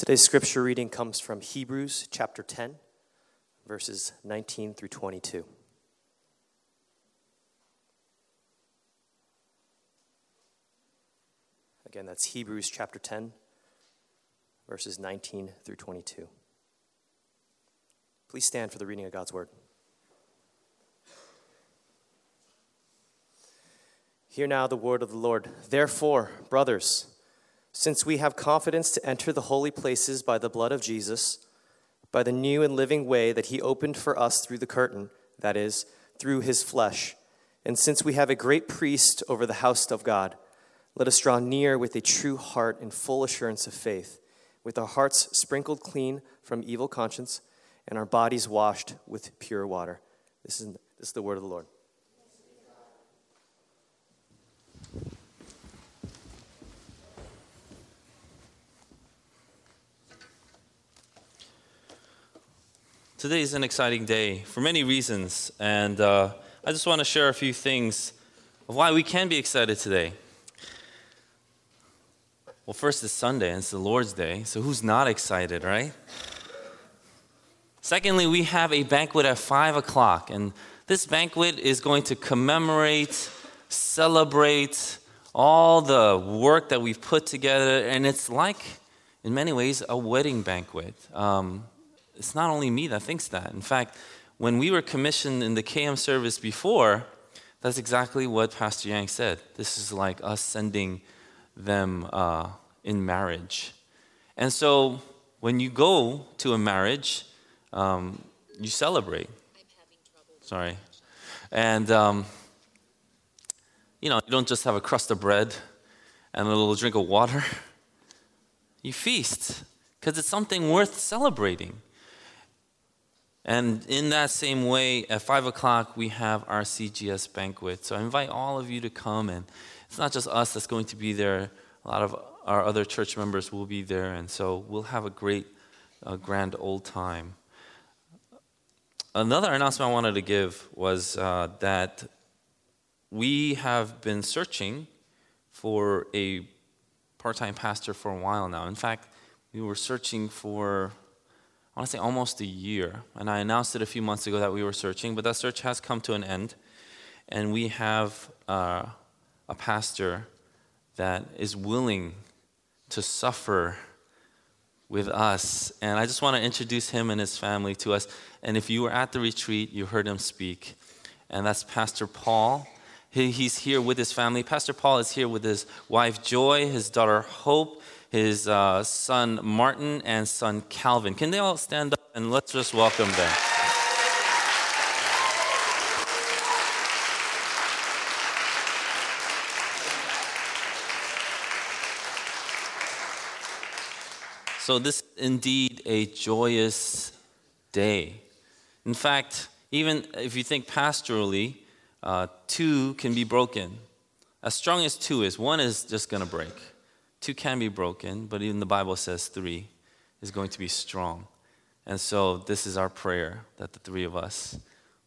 Today's scripture reading comes from Hebrews chapter 10, verses 19 through 22. Again, that's Hebrews chapter 10, verses 19 through 22. Please stand for the reading of God's word. Hear now the word of the Lord. Therefore, brothers, since we have confidence to enter the holy places by the blood of Jesus, by the new and living way that he opened for us through the curtain, that is, through his flesh, and since we have a great priest over the house of God, let us draw near with a true heart and full assurance of faith, with our hearts sprinkled clean from evil conscience and our bodies washed with pure water. This is, this is the word of the Lord. Today is an exciting day for many reasons, and uh, I just want to share a few things of why we can be excited today. Well, first, it's Sunday, and it's the Lord's Day, so who's not excited, right? Secondly, we have a banquet at 5 o'clock, and this banquet is going to commemorate, celebrate all the work that we've put together, and it's like, in many ways, a wedding banquet. Um, it's not only me that thinks that. In fact, when we were commissioned in the KM service before, that's exactly what Pastor Yang said. This is like us sending them uh, in marriage. And so when you go to a marriage, um, you celebrate. Sorry. And, um, you know, you don't just have a crust of bread and a little drink of water. You feast because it's something worth celebrating. And in that same way, at 5 o'clock, we have our CGS banquet. So I invite all of you to come. And it's not just us that's going to be there, a lot of our other church members will be there. And so we'll have a great, uh, grand old time. Another announcement I wanted to give was uh, that we have been searching for a part time pastor for a while now. In fact, we were searching for I want to say almost a year. And I announced it a few months ago that we were searching, but that search has come to an end. And we have uh, a pastor that is willing to suffer with us. And I just want to introduce him and his family to us. And if you were at the retreat, you heard him speak. And that's Pastor Paul. He, he's here with his family. Pastor Paul is here with his wife Joy, his daughter Hope, his uh, son Martin, and son Calvin. Can they all stand up and let's just welcome them? So, this is indeed a joyous day. In fact, even if you think pastorally, uh, two can be broken. As strong as two is, one is just going to break. Two can be broken, but even the Bible says three is going to be strong. And so, this is our prayer that the three of us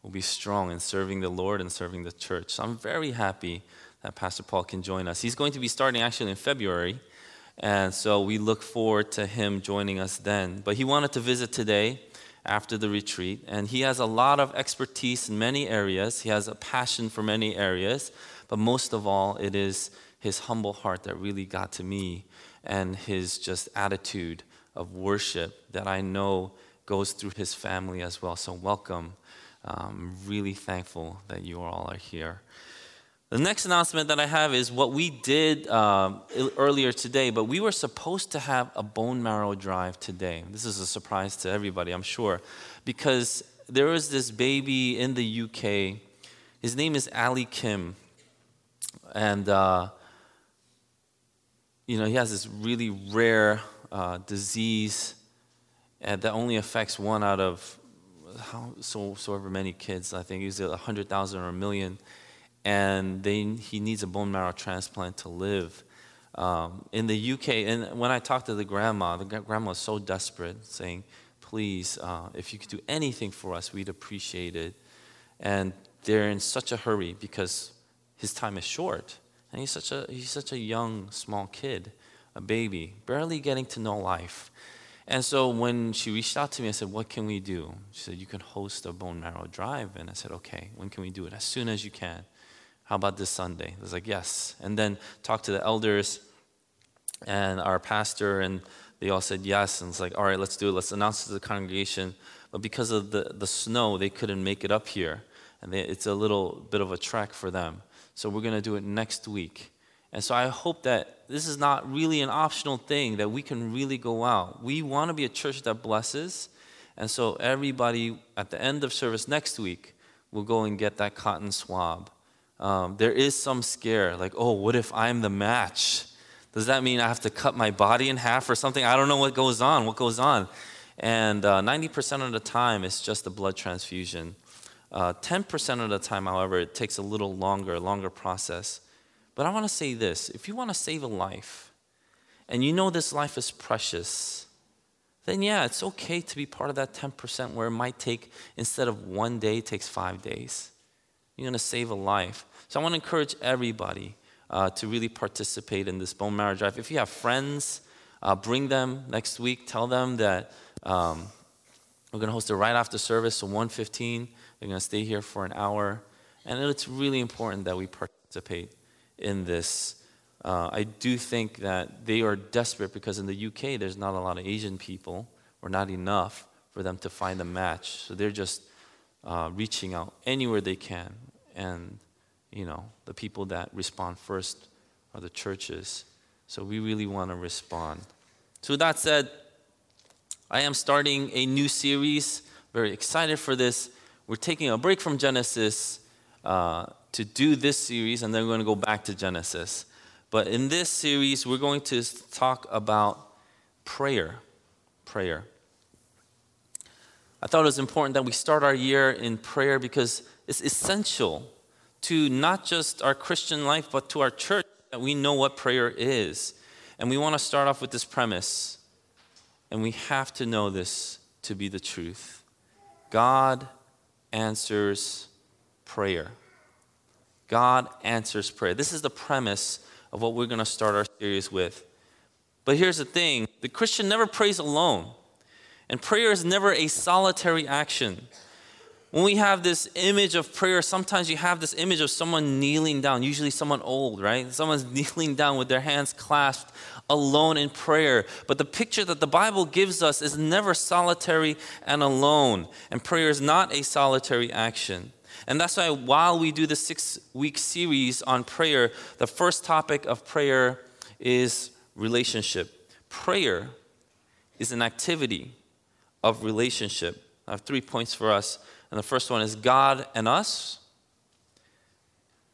will be strong in serving the Lord and serving the church. So, I'm very happy that Pastor Paul can join us. He's going to be starting actually in February. And so we look forward to him joining us then. But he wanted to visit today after the retreat, and he has a lot of expertise in many areas. He has a passion for many areas, but most of all, it is his humble heart that really got to me and his just attitude of worship that I know goes through his family as well. So, welcome. I'm really thankful that you all are here. The next announcement that I have is what we did um, earlier today, but we were supposed to have a bone marrow drive today. This is a surprise to everybody, I'm sure, because there was this baby in the UK. His name is Ali Kim. And uh, you know, he has this really rare uh, disease that only affects one out of how, so, so ever many kids. I think he's a 100,000 or a million. And they, he needs a bone marrow transplant to live. Um, in the UK, and when I talked to the grandma, the grandma was so desperate, saying, Please, uh, if you could do anything for us, we'd appreciate it. And they're in such a hurry because his time is short. And he's such a, he's such a young, small kid, a baby, barely getting to know life. And so when she reached out to me, I said, What can we do? She said, You can host a bone marrow drive. And I said, Okay, when can we do it? As soon as you can. How about this Sunday? I was like, Yes. And then talked to the elders and our pastor, and they all said yes. And it's like, All right, let's do it. Let's announce it to the congregation. But because of the, the snow, they couldn't make it up here. And they, it's a little bit of a trek for them. So we're going to do it next week. And so I hope that this is not really an optional thing, that we can really go out. We want to be a church that blesses. And so everybody at the end of service next week will go and get that cotton swab. Um, there is some scare, like, oh, what if I'm the match? Does that mean I have to cut my body in half or something? I don't know what goes on. What goes on? And uh, 90% of the time, it's just a blood transfusion. Uh, 10% of the time, however, it takes a little longer, longer process. But I want to say this if you want to save a life, and you know this life is precious, then yeah, it's okay to be part of that 10% where it might take, instead of one day, it takes five days. You're going to save a life. So I want to encourage everybody uh, to really participate in this bone marrow drive. If you have friends, uh, bring them next week. Tell them that um, we're going to host it right after service, so 1:15. They're going to stay here for an hour, and it's really important that we participate in this. Uh, I do think that they are desperate because in the UK there's not a lot of Asian people, or not enough for them to find a match. So they're just uh, reaching out anywhere they can, and you know the people that respond first are the churches. So we really want to respond. So with that said, I am starting a new series. Very excited for this. We're taking a break from Genesis uh, to do this series, and then we're going to go back to Genesis. But in this series, we're going to talk about prayer. Prayer. I thought it was important that we start our year in prayer because it's essential to not just our Christian life, but to our church that we know what prayer is. And we want to start off with this premise and we have to know this to be the truth. God answers prayer. God answers prayer. This is the premise of what we're going to start our series with. But here's the thing the Christian never prays alone, and prayer is never a solitary action. When we have this image of prayer, sometimes you have this image of someone kneeling down, usually someone old, right? Someone's kneeling down with their hands clasped alone in prayer. But the picture that the Bible gives us is never solitary and alone. And prayer is not a solitary action. And that's why while we do the six week series on prayer, the first topic of prayer is relationship. Prayer is an activity of relationship. I have three points for us. And the first one is God and us,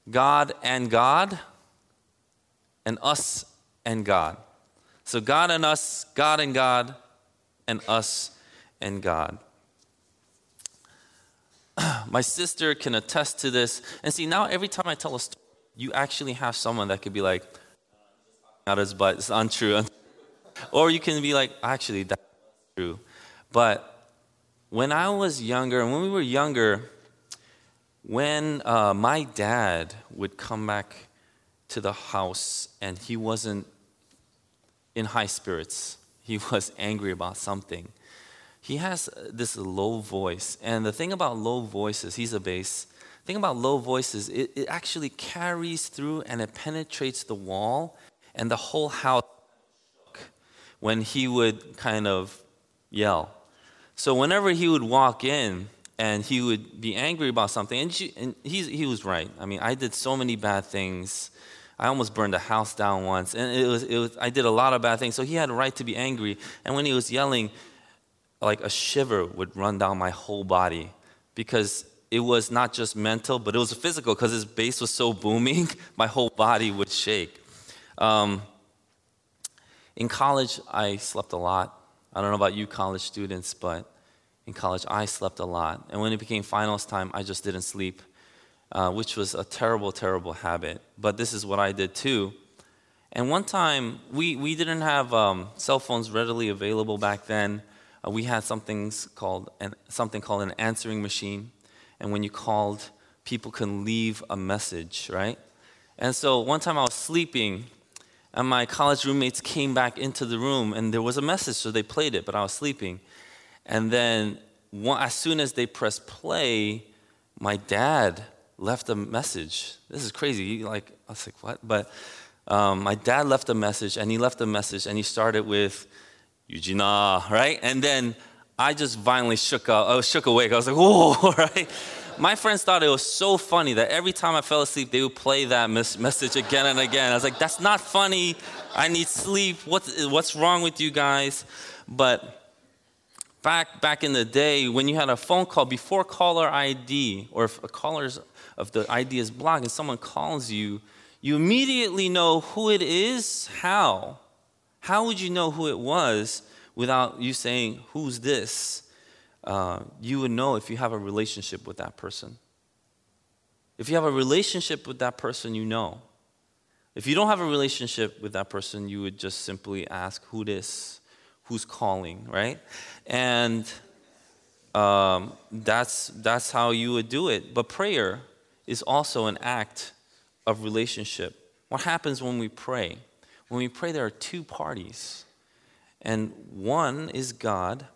God and God, and us and God. So God and us, God and God, and us and God. My sister can attest to this. And see, now every time I tell a story, you actually have someone that could be like, not his butt, it's untrue. or you can be like, actually, that's true. But when I was younger, and when we were younger, when uh, my dad would come back to the house and he wasn't in high spirits, he was angry about something. He has this low voice. And the thing about low voices, he's a bass. The thing about low voices, it, it actually carries through and it penetrates the wall, and the whole house shook when he would kind of yell. So whenever he would walk in and he would be angry about something, and, she, and he, he was right. I mean, I did so many bad things. I almost burned a house down once, and it was, it was, I did a lot of bad things. So he had a right to be angry. And when he was yelling, like a shiver would run down my whole body because it was not just mental, but it was physical because his bass was so booming, my whole body would shake. Um, in college, I slept a lot. I don't know about you college students, but in college I slept a lot. And when it became finals time, I just didn't sleep, uh, which was a terrible, terrible habit. But this is what I did too. And one time, we, we didn't have um, cell phones readily available back then. Uh, we had something called, an, something called an answering machine. And when you called, people can leave a message, right? And so one time I was sleeping and my college roommates came back into the room, and there was a message, so they played it, but I was sleeping. And then, one, as soon as they pressed play, my dad left a message. This is crazy. Like, I was like, what? But um, my dad left a message, and he left a message, and he started with, Eugenia, right? And then I just violently shook up. I was shook awake. I was like, whoa, right? My friends thought it was so funny that every time I fell asleep, they would play that mes- message again and again. I was like, that's not funny. I need sleep. What's, what's wrong with you guys? But back, back in the day, when you had a phone call before caller ID, or if a caller's of the ideas is blocked and someone calls you, you immediately know who it is. How? How would you know who it was without you saying, Who's this? Uh, you would know if you have a relationship with that person. If you have a relationship with that person, you know. If you don't have a relationship with that person, you would just simply ask, Who this? Who's calling, right? And um, that's, that's how you would do it. But prayer is also an act of relationship. What happens when we pray? When we pray, there are two parties, and one is God,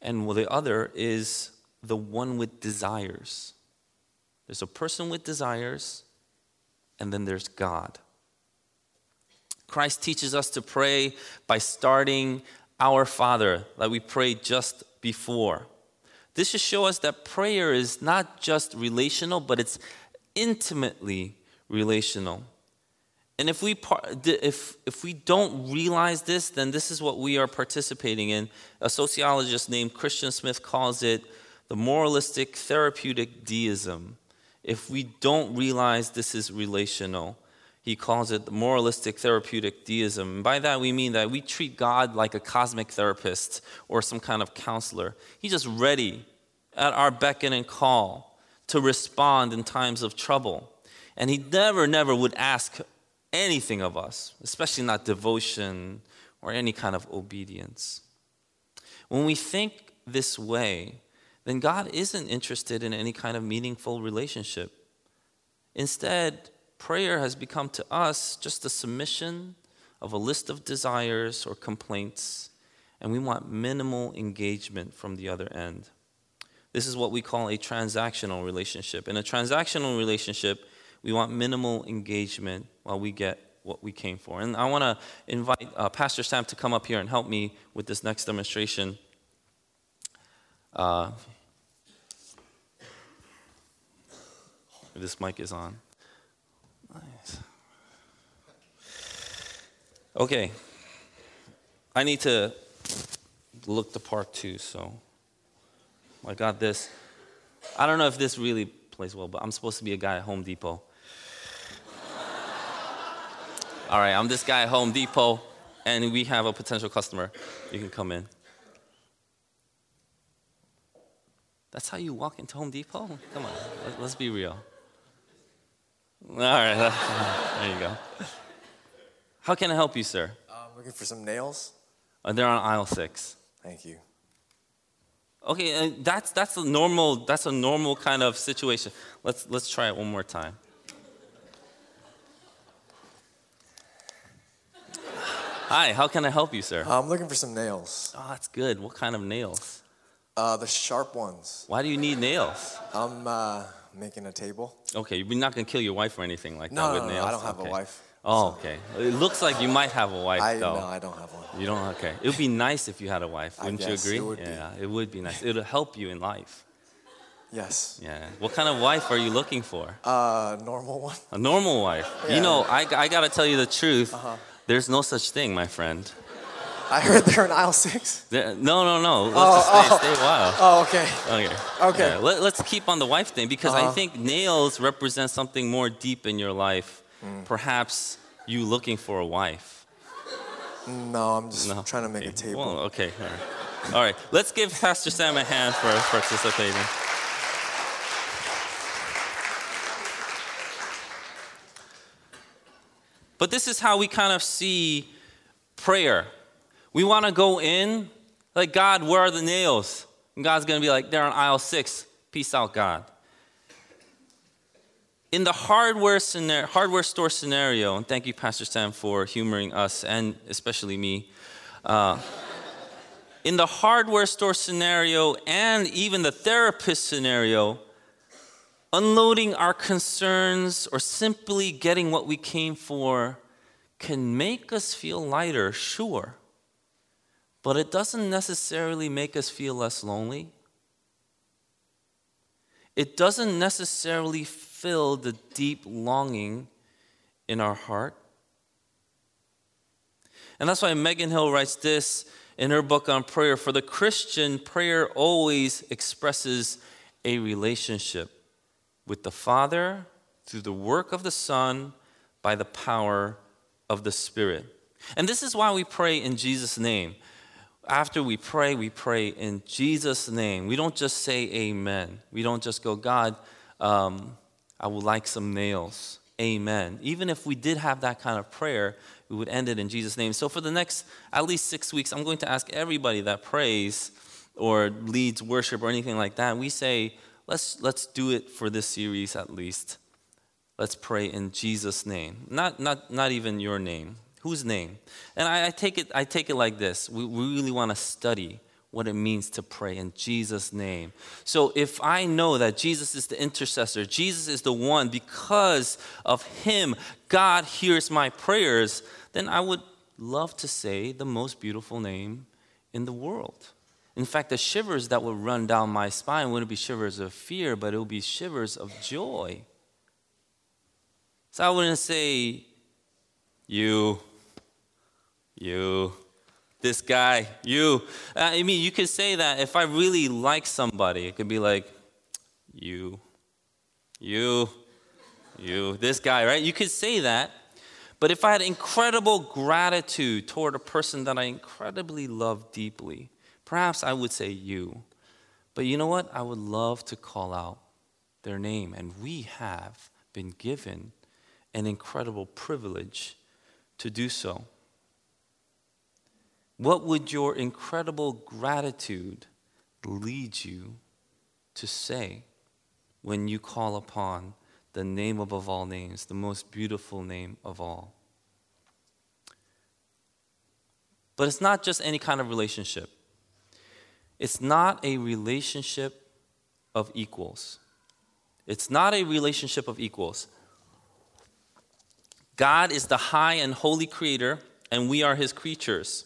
and the other is the one with desires. There's a person with desires, and then there's God. Christ teaches us to pray by starting our Father, like we prayed just before. This should show us that prayer is not just relational, but it's intimately relational. And if we, if, if we don't realize this, then this is what we are participating in. A sociologist named Christian Smith calls it the moralistic therapeutic deism. If we don't realize this is relational, he calls it moralistic therapeutic deism. And by that, we mean that we treat God like a cosmic therapist or some kind of counselor. He's just ready at our beckon and call to respond in times of trouble. And he never, never would ask anything of us, especially not devotion or any kind of obedience. When we think this way, then God isn't interested in any kind of meaningful relationship. Instead, prayer has become to us just a submission of a list of desires or complaints, and we want minimal engagement from the other end. This is what we call a transactional relationship. In a transactional relationship, we want minimal engagement while we get what we came for. And I want to invite uh, Pastor Sam to come up here and help me with this next demonstration. Uh, this mic is on. Nice. Okay. I need to look the part too, so I got this. I don't know if this really plays well, but I'm supposed to be a guy at Home Depot. All right, I'm this guy at Home Depot, and we have a potential customer. You can come in. That's how you walk into Home Depot? Come on, let's be real. All right, there you go. How can I help you, sir? I'm uh, looking for some nails. Uh, they're on aisle six. Thank you. Okay, uh, that's that's a normal that's a normal kind of situation. Let's let's try it one more time. Hi, how can I help you, sir? I'm looking for some nails. Oh, that's good. What kind of nails? Uh, the sharp ones. Why do you need nails? I'm uh, making a table. Okay, you're not gonna kill your wife or anything like no, that with no, no, nails. I don't have okay. a wife. Oh, okay. It looks like you might have a wife, I, though. No, I don't have one. You don't. Okay. It would be nice if you had a wife. Wouldn't you agree? it would be. yeah, it would be nice. It'll help you in life. Yes. Yeah. What kind of wife are you looking for? Uh, normal one. A normal wife. Yeah. You know, I, I got to tell you the truth. Uh-huh. There's no such thing, my friend. I heard they're in aisle six. No, no, no. Let's Oh, just stay, oh. stay a while. Oh, okay. Okay. Okay. Yeah, let, us keep on the wife thing because I Uh-huh. think nails represent something more deep in your life. Mm. Perhaps you looking for a wife. No, I'm just No. trying to make okay. a table. Well, okay. All right. All right. Let's give Pastor Sam a hand for participating. But this is how we kind of see prayer. We want to go in, like, God, where are the nails? And God's going to be like, they're on aisle six. Peace out, God. in the hardware, scenario, hardware store scenario, and thank you, Pastor Sam, for humoring us and especially me. Uh, in the hardware store scenario and even the therapist scenario, unloading our concerns or simply getting what we came for can make us feel lighter, sure, but it doesn't necessarily make us feel less lonely. It doesn't necessarily fill the deep longing in our heart. And that's why Megan Hill writes this in her book on prayer. For the Christian, prayer always expresses a relationship with the Father through the work of the Son by the power of the Spirit. And this is why we pray in Jesus' name. After we pray, we pray in Jesus' name. We don't just say amen. We don't just go, God, um, I would like some nails. Amen. Even if we did have that kind of prayer, we would end it in Jesus' name. So for the next at least six weeks, I'm going to ask everybody that prays or leads worship or anything like that. We say, let's let's do it for this series at least. Let's pray in Jesus' name. Not not not even your name. Whose name? And I, I take it I take it like this. We, we really want to study what it means to pray in Jesus' name. So if I know that Jesus is the intercessor, Jesus is the one, because of him, God hears my prayers, then I would love to say the most beautiful name in the world. In fact, the shivers that would run down my spine wouldn't be shivers of fear, but it would be shivers of joy. So I wouldn't say, you, you, this guy, you. Uh, I mean, you could say that if I really like somebody, it could be like, you, you, you, this guy, right? You could say that. But if I had incredible gratitude toward a person that I incredibly love deeply, perhaps I would say you. But you know what? I would love to call out their name. And we have been given an incredible privilege to do so. What would your incredible gratitude lead you to say when you call upon the name above all names, the most beautiful name of all? But it's not just any kind of relationship. It's not a relationship of equals. It's not a relationship of equals. God is the high and holy creator, and we are his creatures.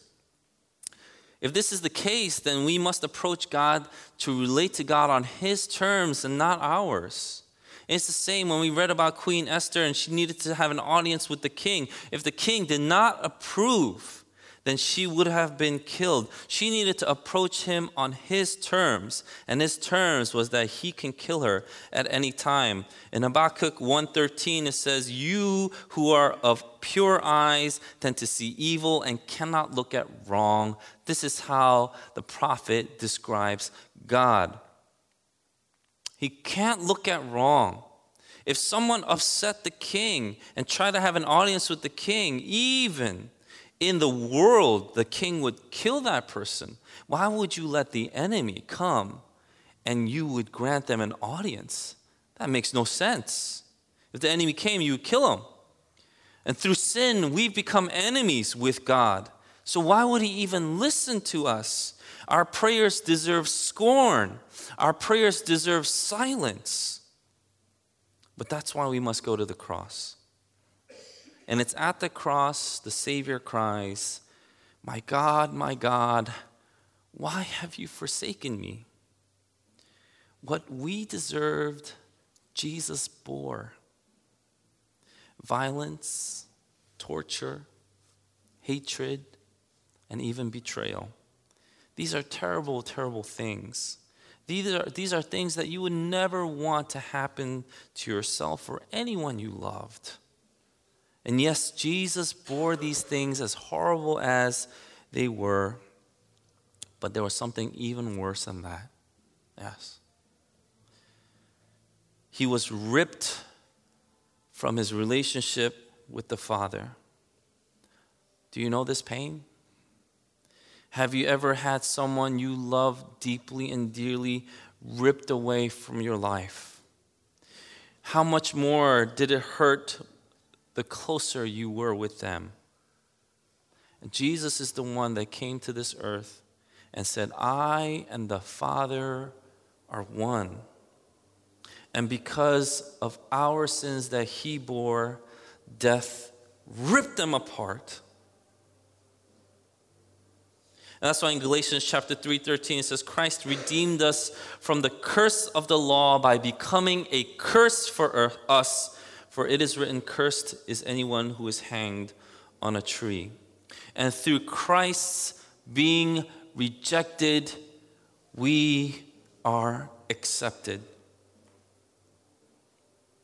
If this is the case, then we must approach God to relate to God on His terms and not ours. it's the same when we read about Queen Esther and she needed to have an audience with the king. If the king did not approve, then she would have been killed. She needed to approach him on his terms, and his terms was that he can kill her at any time. In Habakkuk 1:13 it says, "You who are of pure eyes tend to see evil and cannot look at wrong." This is how the prophet describes God. He can't look at wrong. If someone upset the king and tried to have an audience with the king, even in the world, the king would kill that person. Why would you let the enemy come and you would grant them an audience? That makes no sense. If the enemy came, you would kill him. And through sin, we've become enemies with God. So why would he even listen to us? Our prayers deserve scorn. Our prayers deserve silence. But that's why we must go to the cross. And it's at the cross the Savior cries, My God, my God, why have you forsaken me? What we deserved, Jesus bore violence, torture, hatred, and even betrayal. These are terrible, terrible things. These are, these are things that you would never want to happen to yourself or anyone you loved. And yes, Jesus bore these things as horrible as they were, but there was something even worse than that. Yes. He was ripped from his relationship with the Father. Do you know this pain? Have you ever had someone you love deeply and dearly ripped away from your life? how much more did it hurt the closer you were with them? And Jesus is the one that came to this earth and said, I and the Father are one. And because of our sins that he bore, death ripped them apart. And that's why in Galatians chapter 3:13 it says Christ redeemed us from the curse of the law by becoming a curse for er, us for it is written cursed is anyone who is hanged on a tree. And through Christ's being rejected we are accepted.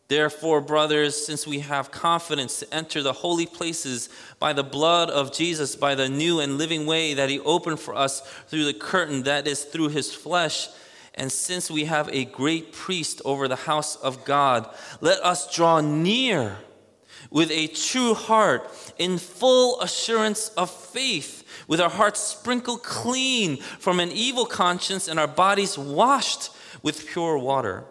Therefore, brothers, since we have confidence to enter the holy places by the blood of Jesus, by the new and living way that He opened for us through the curtain that is through His flesh, and since we have a great priest over the house of God, let us draw near with a true heart in full assurance of faith, with our hearts sprinkled clean from an evil conscience and our bodies washed with pure water.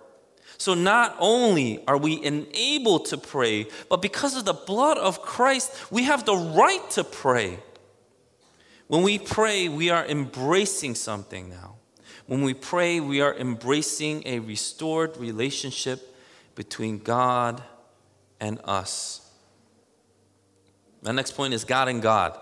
So not only are we enabled to pray, but because of the blood of Christ, we have the right to pray. When we pray, we are embracing something now. When we pray, we are embracing a restored relationship between God and us. My next point is God and God.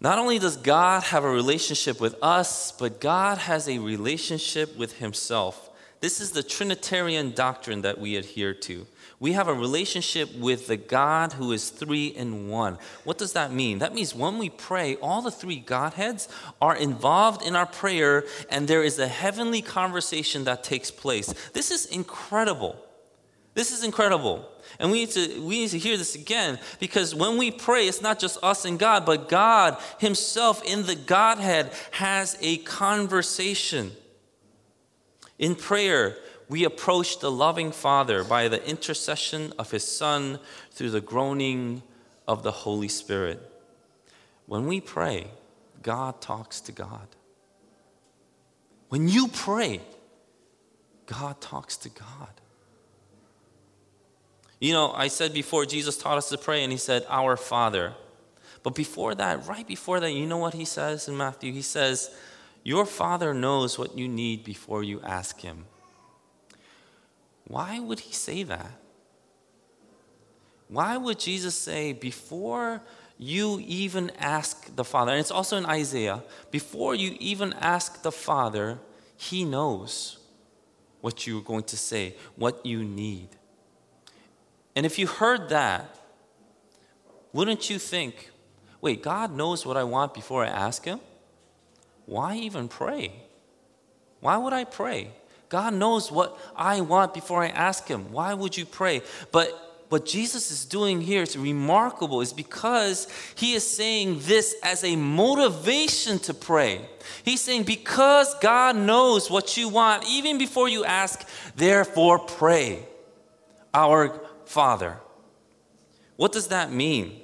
Not only does God have a relationship with us, but God has a relationship with Himself. This is the Trinitarian doctrine that we adhere to. We have a relationship with the God who is three in one. What does that mean? That means when we pray, all the three Godheads are involved in our prayer, and there is a heavenly conversation that takes place. This is incredible. This is incredible. And we need to we need to hear this again because when we pray, it's not just us and God, but God Himself in the Godhead has a conversation. In prayer, we approach the loving Father by the intercession of His Son through the groaning of the Holy Spirit. When we pray, God talks to God. When you pray, God talks to God. You know, I said before, Jesus taught us to pray, and He said, Our Father. But before that, right before that, you know what He says in Matthew? He says, your Father knows what you need before you ask Him. Why would He say that? Why would Jesus say, before you even ask the Father, and it's also in Isaiah, before you even ask the Father, He knows what you're going to say, what you need. And if you heard that, wouldn't you think, wait, God knows what I want before I ask Him? why even pray? Why would I pray? God knows what I want before I ask Him. Why would you pray? But what Jesus is doing here is remarkable, is because He is saying this as a motivation to pray. He's saying, because God knows what you want, even before you ask, therefore pray. Our Father. What does that mean?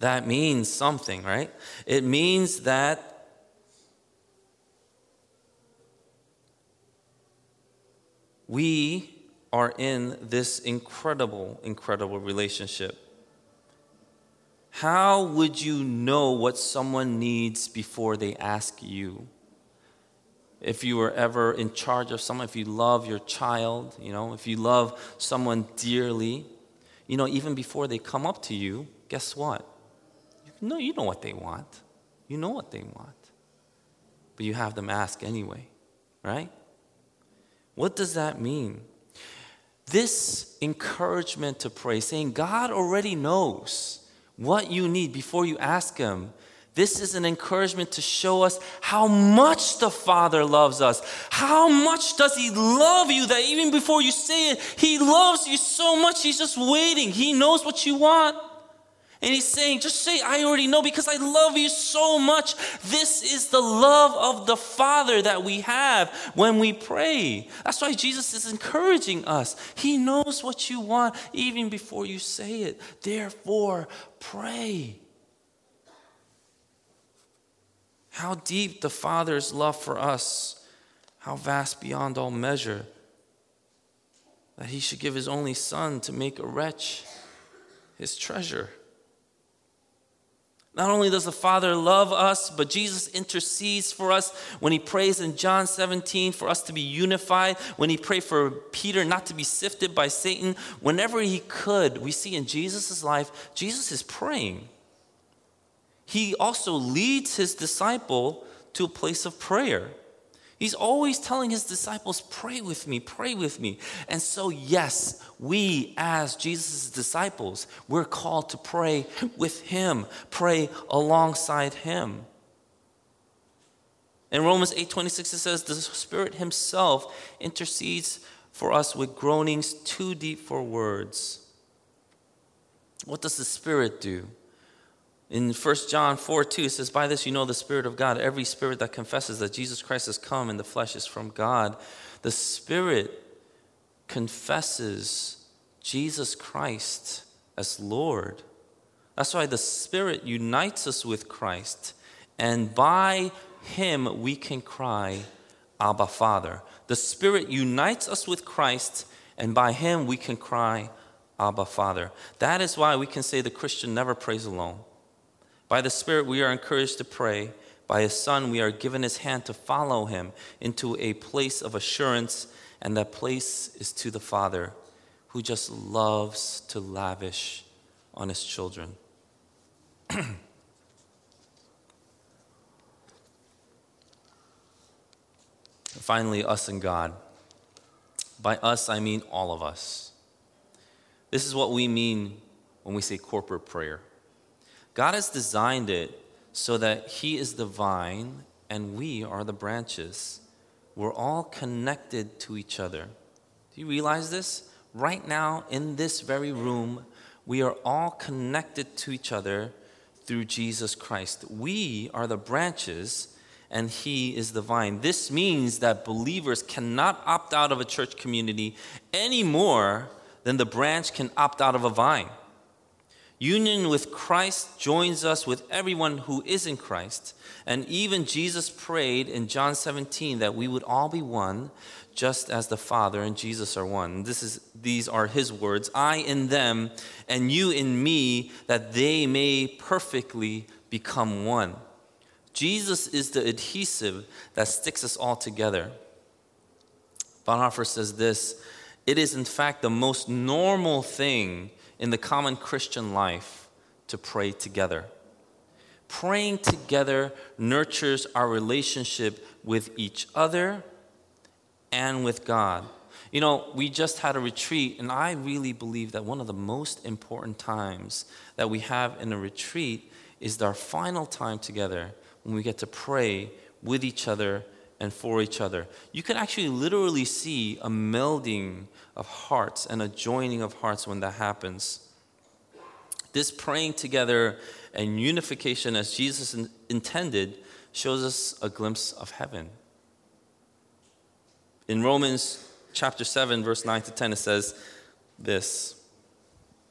That means something, right? It means that we are in this incredible, incredible relationship. How would you know what someone needs before they ask you? If you were ever in charge of someone, if you love your child, you know, if you love someone dearly, you know, even before they come up to you, guess what? You know, you know what they want. You know what they want. But you have them ask anyway, right? What does that mean? This encouragement to pray, saying God already knows what you need before you ask Him. This is an encouragement to show us how much the Father loves us. How much does He love you that even before you say it, He loves you so much, He's just waiting. He knows what you want. And he's saying, just say, I already know because I love you so much. This is the love of the Father that we have when we pray. That's why Jesus is encouraging us. He knows what you want even before you say it. Therefore, pray. How deep the Father's love for us, how vast beyond all measure. that he should give his only son to make a wretch his treasure. Not only does the Father love us, but Jesus intercedes for us when he prays in John 17 for us to be unified, when he prayed for Peter not to be sifted by Satan. Whenever he could, we see in Jesus' life, Jesus is praying. He also leads his disciple to a place of prayer. He's always telling his disciples, Pray with me, pray with me. And so, yes, we as Jesus' disciples, we're called to pray with him, pray alongside him. In Romans 8:26 it says the Spirit himself intercedes for us with groanings too deep for words. What does the Spirit do? In 1 John 4 2, it says, By this you know the Spirit of God. Every spirit that confesses that Jesus Christ has come in the flesh is from God. The Spirit confesses Jesus Christ as Lord. That's why the Spirit unites us with Christ, and by Him we can cry, Abba, Father. The Spirit unites us with Christ, and by Him we can cry, Abba, Father. That is why we can say the Christian never prays alone. By the Spirit, we are encouraged to pray. By His Son, we are given His hand to follow Him into a place of assurance, and that place is to the Father, who just loves to lavish on His children. Finally, us and God. By us, I mean all of us. This is what we mean when we say corporate prayer. God has designed it so that He is the vine and we are the branches. We're all connected to each other. Do you realize this? Right now, in this very room, we are all connected to each other through Jesus Christ. We are the branches and He is the vine. This means that believers cannot opt out of a church community any more than the branch can opt out of a vine. Union with Christ joins us with everyone who is in Christ. And even Jesus prayed in John 17 that we would all be one, just as the Father and Jesus are one. This is, these are his words I in them, and you in me, that they may perfectly become one. Jesus is the adhesive that sticks us all together. Bonhoeffer says this it is, in fact, the most normal thing in the common Christian life to pray together. Praying together nurtures our relationship with each other and with God. You know, we just had a retreat, and I really believe that one of the most important times that we have in a retreat is our final time together when we get to pray with each other and for each other. You can actually literally see a melding of hearts and a joining of hearts when that happens. This praying together and unification as Jesus intended shows us a glimpse of heaven. In Romans chapter 7, verse 9 to 10, it says this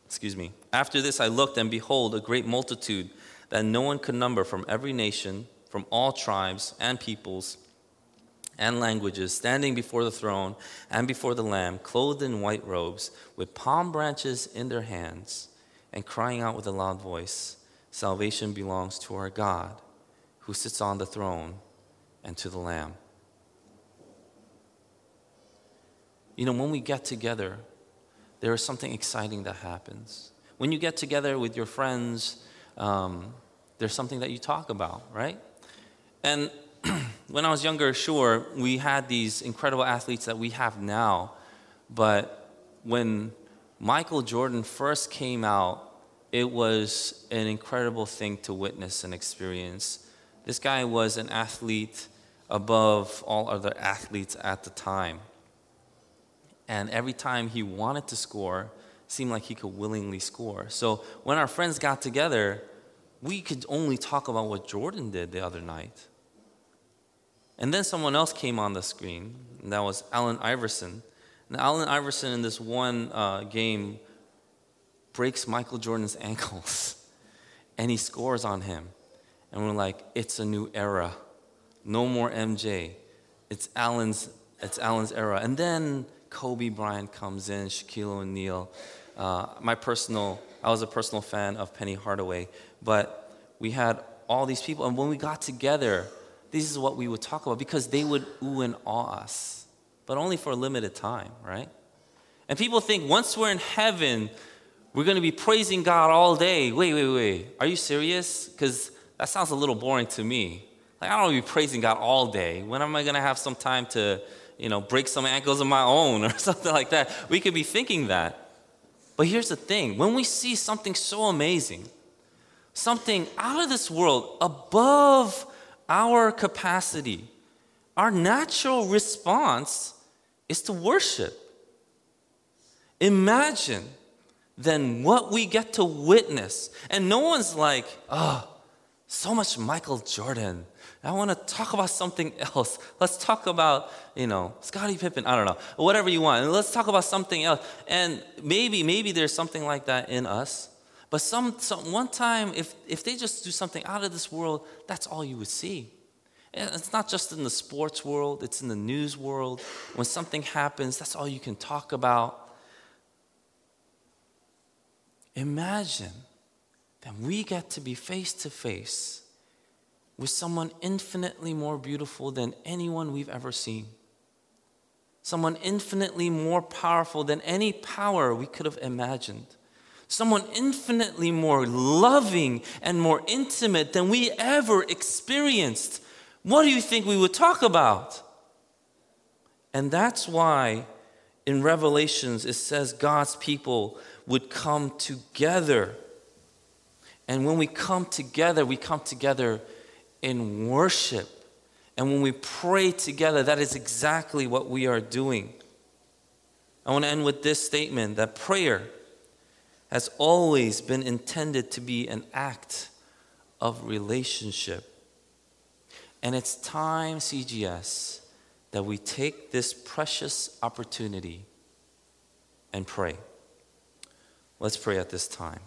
Excuse me. After this, I looked, and behold, a great multitude that no one could number from every nation, from all tribes and peoples and languages, standing before the throne and before the Lamb, clothed in white robes, with palm branches in their hands, and crying out with a loud voice Salvation belongs to our God, who sits on the throne, and to the Lamb. You know, when we get together, there is something exciting that happens. When you get together with your friends, um, there's something that you talk about, right? And when I was younger, sure, we had these incredible athletes that we have now. But when Michael Jordan first came out, it was an incredible thing to witness and experience. This guy was an athlete above all other athletes at the time. And every time he wanted to score, seemed like he could willingly score. So when our friends got together, we could only talk about what Jordan did the other night. And then someone else came on the screen, and that was Allen Iverson. And Allen Iverson, in this one uh, game, breaks Michael Jordan's ankles, and he scores on him. And we're like, it's a new era. No more MJ. It's Allen's, it's Allen's era. And then Kobe Bryant comes in, Shaquille O'Neal. Uh, my personal, I was a personal fan of Penny Hardaway, but we had all these people, and when we got together, this is what we would talk about because they would ooh and awe us, but only for a limited time, right? And people think once we're in heaven, we're going to be praising God all day. Wait, wait, wait. Are you serious? Because that sounds a little boring to me. Like, I don't want to be praising God all day. When am I going to have some time to, you know, break some ankles of my own or something like that? We could be thinking that. But here's the thing when we see something so amazing, something out of this world, above our capacity, our natural response is to worship. Imagine then what we get to witness. And no one's like, oh, so much Michael Jordan. I want to talk about something else. Let's talk about, you know, Scottie Pippen. I don't know, whatever you want. let's talk about something else. And maybe, maybe there's something like that in us. But some, some one time, if if they just do something out of this world, that's all you would see. It's not just in the sports world; it's in the news world. When something happens, that's all you can talk about. Imagine that we get to be face to face with someone infinitely more beautiful than anyone we've ever seen. Someone infinitely more powerful than any power we could have imagined. Someone infinitely more loving and more intimate than we ever experienced. What do you think we would talk about? And that's why in Revelations it says God's people would come together. And when we come together, we come together in worship. And when we pray together, that is exactly what we are doing. I want to end with this statement that prayer has always been intended to be an act of relationship. And it's time, CGS, that we take this precious opportunity and pray. Let's pray at this time.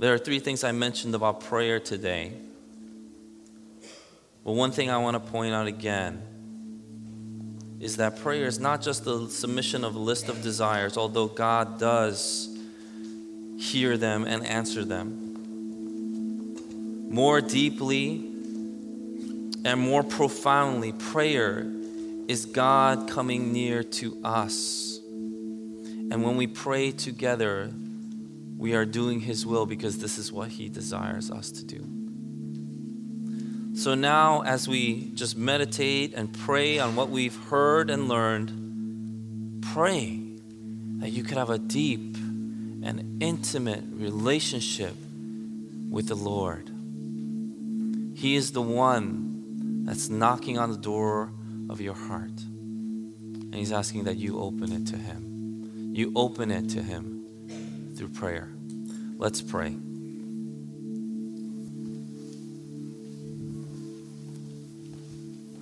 There are three things I mentioned about prayer today. But one thing I want to point out again is that prayer is not just the submission of a list of desires, although God does hear them and answer them. More deeply and more profoundly, prayer is God coming near to us. And when we pray together, we are doing His will because this is what He desires us to do. So now, as we just meditate and pray on what we've heard and learned, pray that you could have a deep and intimate relationship with the Lord. He is the one that's knocking on the door of your heart. And He's asking that you open it to Him. You open it to Him through prayer. Let's pray.